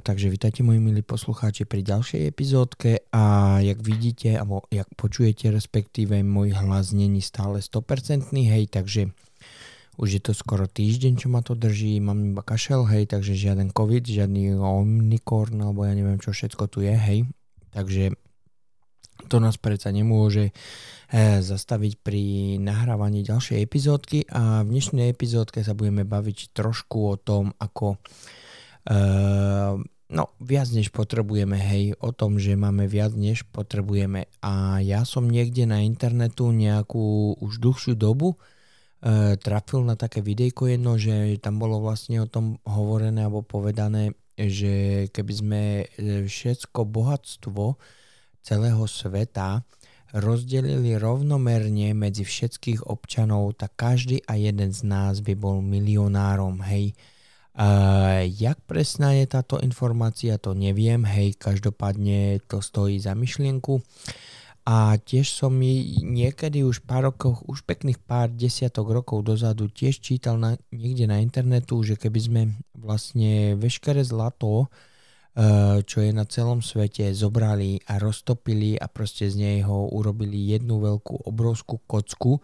takže vítajte moji milí poslucháči pri ďalšej epizódke a jak vidíte, alebo jak počujete respektíve, môj hlas není stále 100% hej, takže už je to skoro týždeň, čo ma to drží, mám iba kašel, hej, takže žiaden covid, žiadny omnikorn, alebo ja neviem, čo všetko tu je, hej, takže to nás predsa nemôže e, zastaviť pri nahrávaní ďalšej epizódky a v dnešnej epizódke sa budeme baviť trošku o tom, ako Uh, no, viac než potrebujeme, hej, o tom, že máme viac než potrebujeme. A ja som niekde na internetu nejakú už dlhšiu dobu uh, trafil na také videjko jedno, že tam bolo vlastne o tom hovorené alebo povedané, že keby sme e, všetko bohatstvo celého sveta rozdelili rovnomerne medzi všetkých občanov, tak každý a jeden z nás by bol milionárom, hej. Uh, jak presná je táto informácia, to neviem, hej, každopádne to stojí za myšlienku. A tiež som mi niekedy už pár rokov, už pekných pár desiatok rokov dozadu tiež čítal na, niekde na internetu, že keby sme vlastne veškeré zlato, uh, čo je na celom svete, zobrali a roztopili a proste z nej ho urobili jednu veľkú obrovskú kocku,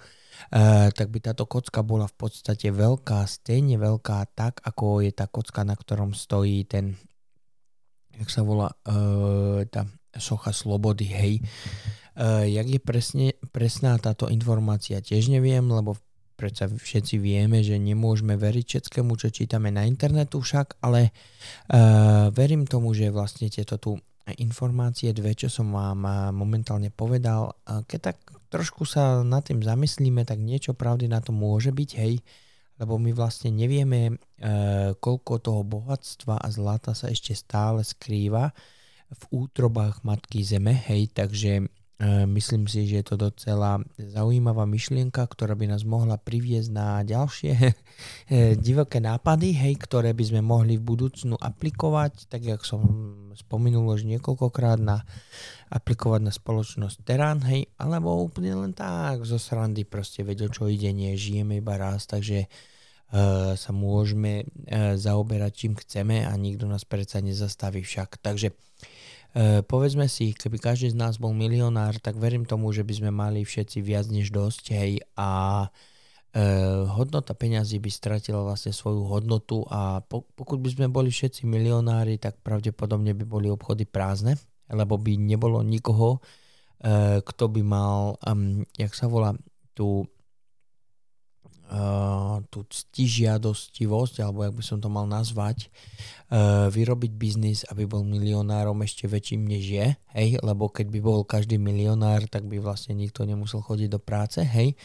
tak by táto kocka bola v podstate veľká, stejne veľká tak, ako je tá kocka, na ktorom stojí ten, jak sa volá, uh, tá socha slobody, hej. Uh, jak je presne, presná táto informácia, tiež neviem, lebo predsa všetci vieme, že nemôžeme veriť všetkému, čo čítame na internetu však, ale uh, verím tomu, že vlastne tieto tu informácie dve, čo som vám momentálne povedal, keď tak trošku sa nad tým zamyslíme, tak niečo pravdy na to môže byť, hej, lebo my vlastne nevieme, e, koľko toho bohatstva a zlata sa ešte stále skrýva v útrobách Matky Zeme, hej, takže myslím si, že je to docela zaujímavá myšlienka, ktorá by nás mohla priviesť na ďalšie e, divoké nápady, hej, ktoré by sme mohli v budúcnu aplikovať, tak jak som spomenul už niekoľkokrát na aplikovať na spoločnosť Terán, hej, alebo úplne len tak zo srandy proste vedel, čo ide, nie, žijeme iba raz, takže uh, sa môžeme uh, zaoberať čím chceme a nikto nás predsa nezastaví však. Takže uh, E, povedzme si, keby každý z nás bol milionár, tak verím tomu, že by sme mali všetci viac než dosť, hej, a e, hodnota peňazí by stratila vlastne svoju hodnotu a po, pokud by sme boli všetci milionári, tak pravdepodobne by boli obchody prázdne, lebo by nebolo nikoho, e, kto by mal, um, jak sa volá, tú uh, tú ctižiadostivosť, alebo jak by som to mal nazvať, uh, vyrobiť biznis, aby bol milionárom ešte väčším než je, hej, lebo keď by bol každý milionár, tak by vlastne nikto nemusel chodiť do práce, hej,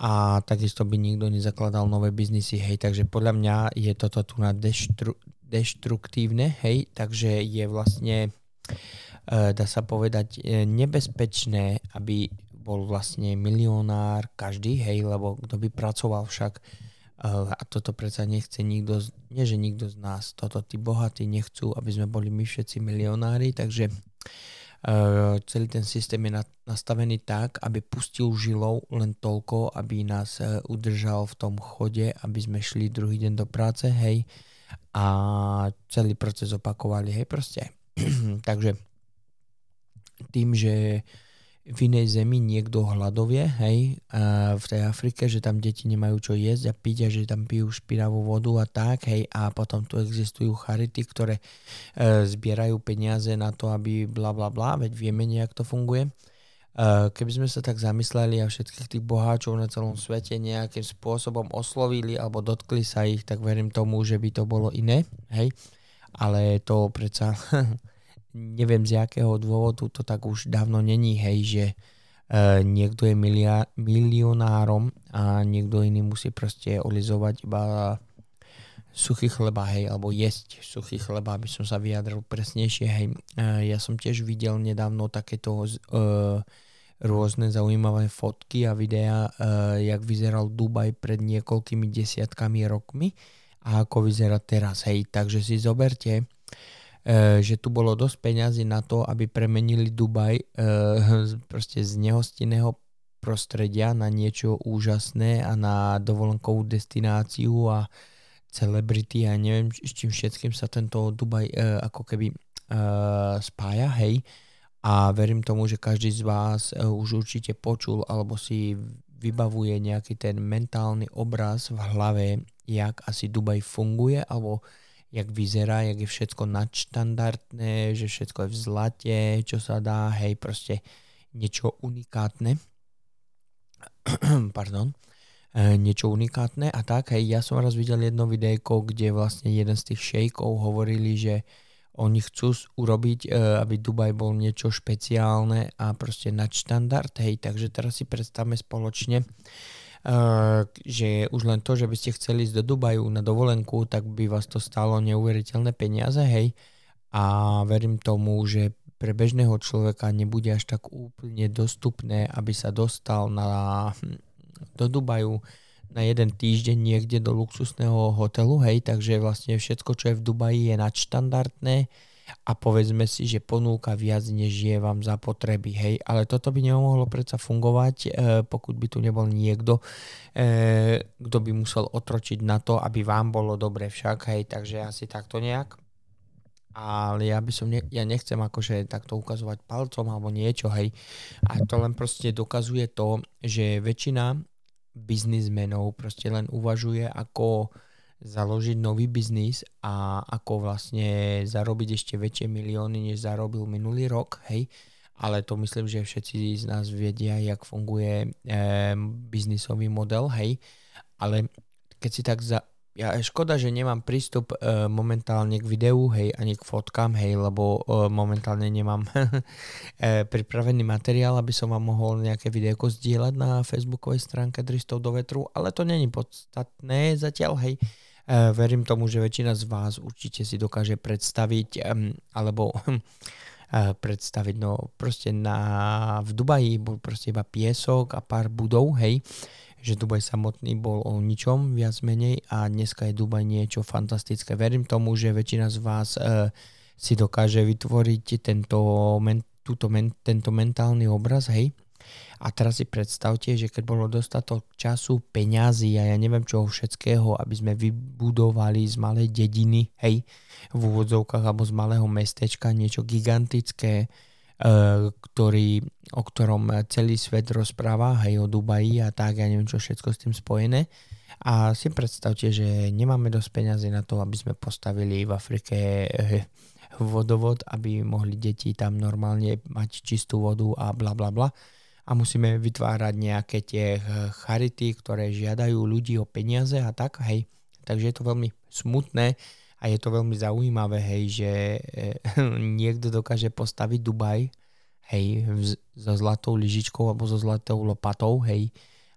a takisto by nikto nezakladal nové biznisy, hej, takže podľa mňa je toto tu na deštru, deštruktívne, hej, takže je vlastne uh, dá sa povedať, nebezpečné, aby bol vlastne milionár každý, hej, lebo kto by pracoval však uh, a toto predsa nechce nikto, nie že nikto z nás, toto tí bohatí nechcú, aby sme boli my všetci milionári, takže uh, celý ten systém je nastavený tak, aby pustil žilou len toľko, aby nás uh, udržal v tom chode, aby sme šli druhý deň do práce, hej, a celý proces opakovali, hej, proste. takže tým, že v inej zemi niekto hľadovie, hej, a v tej Afrike, že tam deti nemajú čo jesť a piť a že tam pijú špinavú vodu a tak, hej, a potom tu existujú charity, ktoré e, zbierajú peniaze na to, aby bla bla bla, veď vieme nejak to funguje. E, keby sme sa tak zamysleli a všetkých tých boháčov na celom svete nejakým spôsobom oslovili alebo dotkli sa ich, tak verím tomu, že by to bolo iné, hej, ale to predsa neviem z jakého dôvodu to tak už dávno není, hej, že uh, niekto je milia, milionárom a niekto iný musí proste olizovať iba suchý chleba, hej, alebo jesť suchý chleba, aby som sa vyjadril presnejšie, hej. Uh, ja som tiež videl nedávno takéto uh, rôzne zaujímavé fotky a videá, uh, jak vyzeral Dubaj pred niekoľkými desiatkami rokmi a ako vyzerá teraz, hej. Takže si zoberte, E, že tu bolo dosť peňazí na to, aby premenili Dubaj e, proste z nehostinného prostredia na niečo úžasné a na dovolenkovú destináciu a celebrity a neviem, s čím všetkým sa tento Dubaj uh, ako keby uh, spája, hej. A verím tomu, že každý z vás uh, už určite počul alebo si vybavuje nejaký ten mentálny obraz v hlave, jak asi Dubaj funguje alebo jak vyzerá, jak je všetko nadštandardné, že všetko je v zlate, čo sa dá, hej, proste niečo unikátne. Pardon. E, niečo unikátne a tak, hej, ja som raz videl jedno videjko, kde vlastne jeden z tých šejkov hovorili, že oni chcú urobiť, e, aby Dubaj bol niečo špeciálne a proste nadštandard, hej, takže teraz si predstavme spoločne, že už len to, že by ste chceli ísť do Dubaju na dovolenku, tak by vás to stalo neuveriteľné peniaze, hej. A verím tomu, že pre bežného človeka nebude až tak úplne dostupné, aby sa dostal na, do Dubaju na jeden týždeň niekde do luxusného hotelu, hej, takže vlastne všetko, čo je v Dubaji je nadštandardné a povedzme si, že ponúka viac, než je vám za potreby. Hej, ale toto by nemohlo predsa fungovať, e, pokud by tu nebol niekto, e, kto by musel otročiť na to, aby vám bolo dobre však. Hej, takže asi takto nejak. Ale ja by som, ne, ja nechcem akože takto ukazovať palcom alebo niečo, hej. A to len proste dokazuje to, že väčšina biznismenov proste len uvažuje ako založiť nový biznis a ako vlastne zarobiť ešte väčšie milióny, než zarobil minulý rok, hej. Ale to myslím, že všetci z nás vedia, jak funguje e, biznisový model, hej. Ale keď si tak za... Ja, škoda, že nemám prístup e, momentálne k videu, hej, ani k fotkám, hej, lebo e, momentálne nemám e, pripravený materiál, aby som vám mohol nejaké videjko zdieľať na facebookovej stránke 300 do vetru, ale to není podstatné zatiaľ, hej verím tomu, že väčšina z vás určite si dokáže predstaviť, alebo eh, predstaviť, no proste na, v Dubaji bol proste iba piesok a pár budov, hej, že Dubaj samotný bol o ničom viac menej a dneska je Dubaj niečo fantastické. Verím tomu, že väčšina z vás uh, si dokáže vytvoriť tento, men, túto men, tento mentálny obraz, hej, a teraz si predstavte, že keď bolo dostatok času, peňazí a ja neviem čoho všetkého, aby sme vybudovali z malej dediny, hej, v úvodzovkách alebo z malého mestečka niečo gigantické, e, ktorý, o ktorom celý svet rozpráva, hej, o Dubaji a tak, ja neviem čo všetko s tým spojené. A si predstavte, že nemáme dosť peňazí na to, aby sme postavili v Afrike e, vodovod, aby mohli deti tam normálne mať čistú vodu a bla bla bla a musíme vytvárať nejaké tie eh, charity, ktoré žiadajú ľudí o peniaze a tak, hej. Takže je to veľmi smutné a je to veľmi zaujímavé, hej, že eh, niekto dokáže postaviť Dubaj, hej, so zlatou lyžičkou alebo so zlatou lopatou, hej,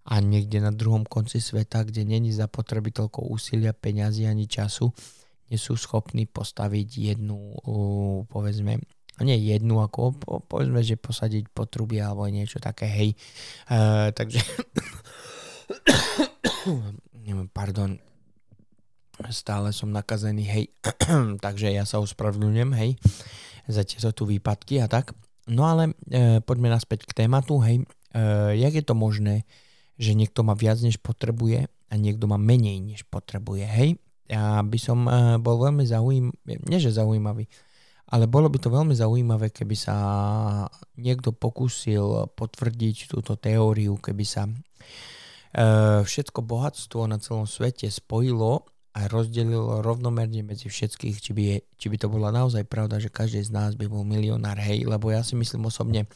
a niekde na druhom konci sveta, kde není zapotreby toľko úsilia, peňazí ani času, nie sú schopní postaviť jednu, povedzme, a nie jednu, ako po, povedzme, že posadiť potrubie alebo niečo také, hej. Uh, takže pardon, stále som nakazený, hej. takže ja sa ospravedlňujem, hej, za tieto tu výpadky a tak. No ale e, poďme naspäť k tématu, hej. E, jak je to možné, že niekto má viac, než potrebuje a niekto má menej, než potrebuje, hej. Ja by som e, bol veľmi zaujímavý, nie že zaujímavý, ale bolo by to veľmi zaujímavé, keby sa niekto pokúsil potvrdiť túto teóriu, keby sa e, všetko bohatstvo na celom svete spojilo a rozdelilo rovnomerne medzi všetkých, či by, je, či by to bola naozaj pravda, že každý z nás by bol milionár, hej, lebo ja si myslím osobne,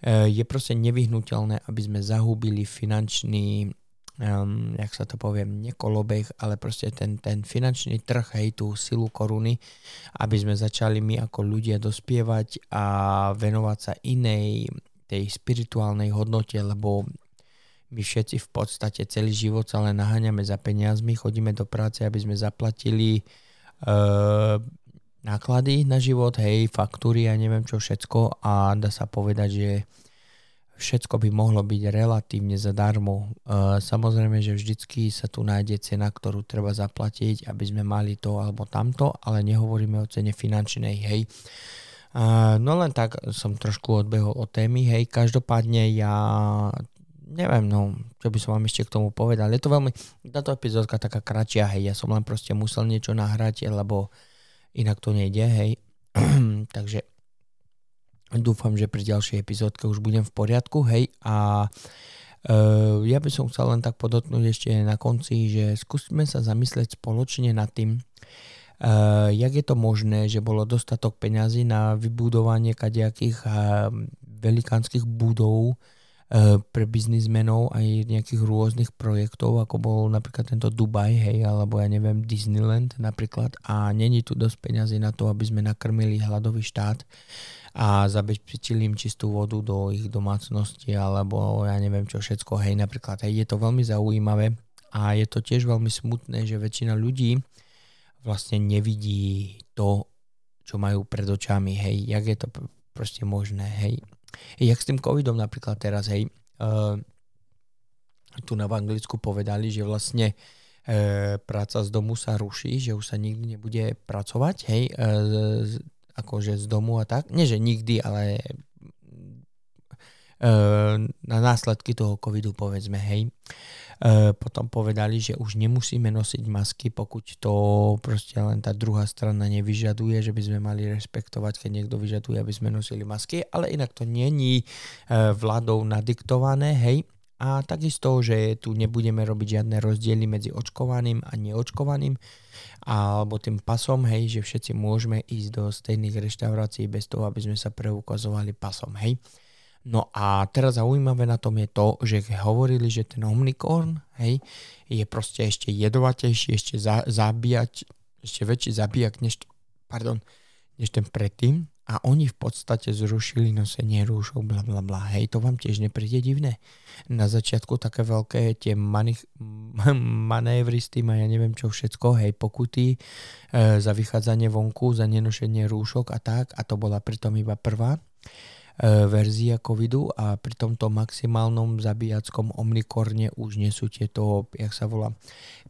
e, je proste nevyhnutelné, aby sme zahubili finančný um, jak sa to poviem, nekolobeh, ale proste ten, ten finančný trh, hej, tú silu koruny, aby sme začali my ako ľudia dospievať a venovať sa inej tej spirituálnej hodnote, lebo my všetci v podstate celý život sa len naháňame za peniazmi, chodíme do práce, aby sme zaplatili uh, náklady na život, hej, faktúry a neviem čo všetko a dá sa povedať, že všetko by mohlo byť relatívne zadarmo. E, samozrejme, že vždycky sa tu nájde cena, ktorú treba zaplatiť, aby sme mali to alebo tamto, ale nehovoríme o cene finančnej, hej. E, no len tak som trošku odbehol o témy, hej. Každopádne ja neviem, no, čo by som vám ešte k tomu povedal. Je to veľmi, táto epizódka taká kratšia, hej, ja som len proste musel niečo nahrať, lebo inak to nejde, hej. Takže dúfam, že pri ďalšej epizódke už budem v poriadku, hej, a uh, ja by som chcel len tak podotnúť ešte na konci, že skúsme sa zamyslieť spoločne nad tým, Uh, jak je to možné, že bolo dostatok peňazí na vybudovanie kadejakých uh, velikánskych budov uh, pre biznismenov aj nejakých rôznych projektov, ako bol napríklad tento Dubaj, hej, alebo ja neviem, Disneyland napríklad. A není tu dosť peňazí na to, aby sme nakrmili hladový štát a zabezpečili im čistú vodu do ich domácnosti alebo ja neviem čo všetko, hej, napríklad, hej, je to veľmi zaujímavé a je to tiež veľmi smutné, že väčšina ľudí vlastne nevidí to, čo majú pred očami, hej, jak je to proste možné, hej. Jak s tým covidom napríklad teraz, hej, uh, tu na v Anglicku povedali, že vlastne uh, práca z domu sa ruší, že už sa nikdy nebude pracovať, hej, z, akože z domu a tak. Nie, že nikdy, ale uh, na následky toho covidu povedzme, hej. E, potom povedali, že už nemusíme nosiť masky, pokud to proste len tá druhá strana nevyžaduje, že by sme mali respektovať, keď niekto vyžaduje, aby sme nosili masky, ale inak to není e, vládou nadiktované, hej, a takisto, že tu nebudeme robiť žiadne rozdiely medzi očkovaným a neočkovaným alebo tým pasom, hej, že všetci môžeme ísť do stejných reštaurácií bez toho, aby sme sa preukazovali pasom, hej. No a teraz zaujímavé na tom je to, že hovorili, že ten Omnicorn hej, je proste ešte jedovatejší, ešte za, zabíjať, ešte väčší zabíjak než, pardon, než ten predtým a oni v podstate zrušili nosenie rúšok, bla bla bla. Hej, to vám tiež nepríde divné. Na začiatku také veľké tie mani- manévry s tým a ja neviem čo všetko, hej, pokuty e, za vychádzanie vonku, za nenošenie rúšok a tak a to bola pritom iba prvá. E, verzia covidu a pri tomto maximálnom zabíjackom omnikorne už nie sú tieto, jak sa volá,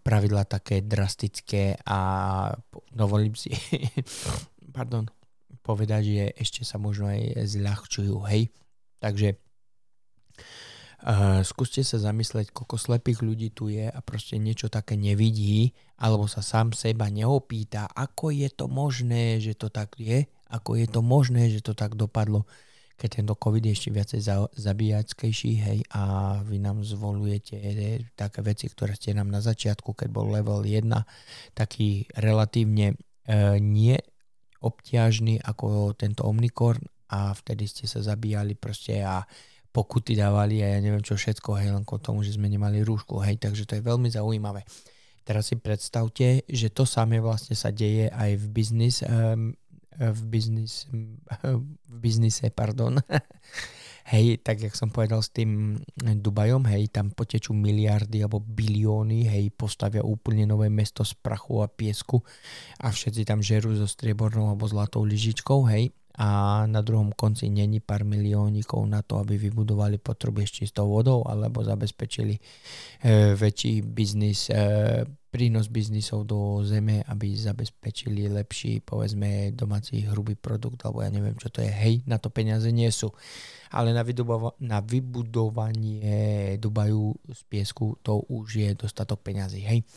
pravidla také drastické a dovolím si pardon, povedať, že ešte sa možno aj zľahčujú, hej. Takže Uh, skúste sa zamysleť, koľko slepých ľudí tu je a proste niečo také nevidí, alebo sa sám seba neopýta, ako je to možné, že to tak je, ako je to možné, že to tak dopadlo keď tento COVID je ešte viacej za, zabíjackejší, hej, a vy nám zvolujete hej, také veci, ktoré ste nám na začiatku, keď bol level 1, taký relatívne e, nie obťažný ako tento Omnicorn a vtedy ste sa zabíjali proste a pokuty dávali a ja neviem čo všetko, hej, len kvôli tomu, že sme nemali rúšku, hej, takže to je veľmi zaujímavé. Teraz si predstavte, že to samé vlastne sa deje aj v biznis um, v, biznis, v biznise, pardon. Hej, tak jak som povedal s tým Dubajom, hej, tam potečú miliardy alebo bilióny, hej, postavia úplne nové mesto z prachu a piesku a všetci tam žerú so striebornou alebo zlatou lyžičkou, hej, a na druhom konci není pár miliónikov na to, aby vybudovali potrubie s čistou vodou alebo zabezpečili e, väčší biznis, e, prínos biznisov do zeme, aby zabezpečili lepší, povedzme, domáci hrubý produkt, alebo ja neviem, čo to je. Hej, na to peniaze nie sú. Ale na, vybudova- na vybudovanie Dubaju z piesku to už je dostatok peňazí. Hej.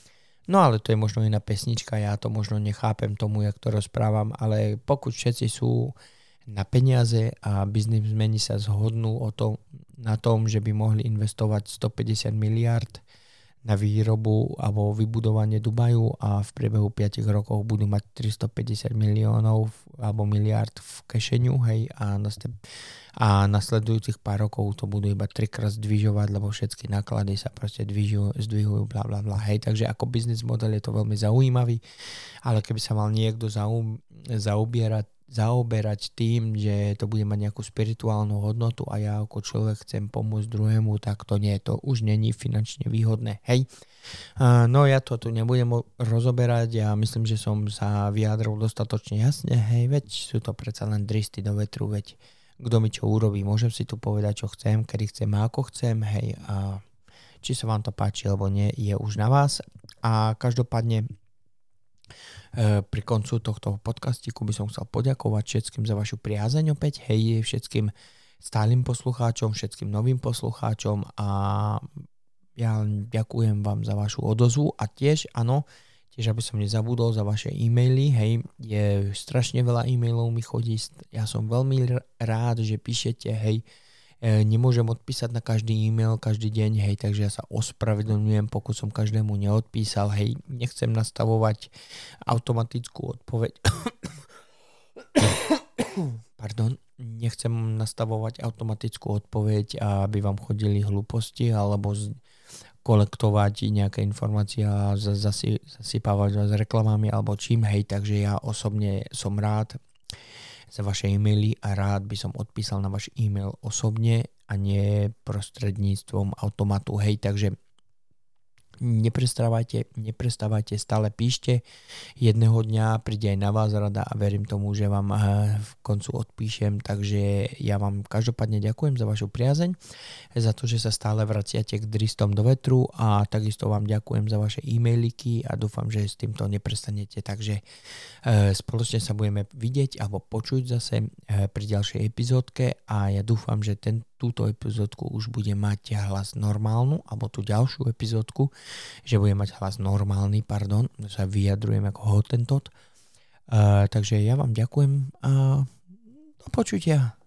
No ale to je možno iná pesnička, ja to možno nechápem tomu, jak to rozprávam, ale pokud všetci sú na peniaze a biznismeni sa zhodnú o tom, na tom, že by mohli investovať 150 miliard na výrobu alebo vybudovanie Dubaju a v priebehu 5 rokov budú mať 350 miliónov alebo miliard v kešeniu, hej, a, a nasledujúcich pár rokov to budú iba trikrát zdvižovať, lebo všetky náklady sa proste dvižujú, zdvihujú, bla bla bla, hej, takže ako biznis model je to veľmi zaujímavý, ale keby sa mal niekto zaum, zaobierať zaoberať tým, že to bude mať nejakú spirituálnu hodnotu a ja ako človek chcem pomôcť druhému, tak to nie, to už není finančne výhodné. Hej. No ja to tu nebudem rozoberať, ja myslím, že som sa vyjadril dostatočne jasne, hej, veď sú to predsa len dristy do vetru, veď kto mi čo urobí, môžem si tu povedať, čo chcem, kedy chcem a ako chcem, hej, a či sa vám to páči alebo nie, je už na vás. A každopádne pri koncu tohto podcastiku by som chcel poďakovať všetkým za vašu priazeň opäť, hej, všetkým stálym poslucháčom, všetkým novým poslucháčom a ja ďakujem vám za vašu odozvu a tiež, áno, tiež aby som nezabudol za vaše e-maily, hej, je strašne veľa e-mailov mi chodí, ja som veľmi rád, že píšete, hej, e, nemôžem odpísať na každý e-mail každý deň, hej, takže ja sa ospravedlňujem, pokud som každému neodpísal, hej, nechcem nastavovať automatickú odpoveď. Pardon, nechcem nastavovať automatickú odpoveď, aby vám chodili hlúposti alebo z, kolektovať nejaké informácie a zasi, zasypávať vás reklamami alebo čím, hej, takže ja osobne som rád za vaše e-maily a rád by som odpísal na váš e-mail osobne a nie prostredníctvom automatu, hej, takže neprestávajte, neprestávajte, stále píšte. Jedného dňa príde aj na vás rada a verím tomu, že vám eh, v koncu odpíšem, takže ja vám každopádne ďakujem za vašu priazeň, za to, že sa stále vraciate k dristom do vetru a takisto vám ďakujem za vaše e-mailiky a dúfam, že s týmto neprestanete, takže eh, spoločne sa budeme vidieť alebo počuť zase eh, pri ďalšej epizódke a ja dúfam, že ten túto epizódku už bude mať hlas normálnu, alebo tú ďalšiu epizódku, že bude mať hlas normálny, pardon, sa vyjadrujem ako hotentot. Uh, takže ja vám ďakujem a do počutia.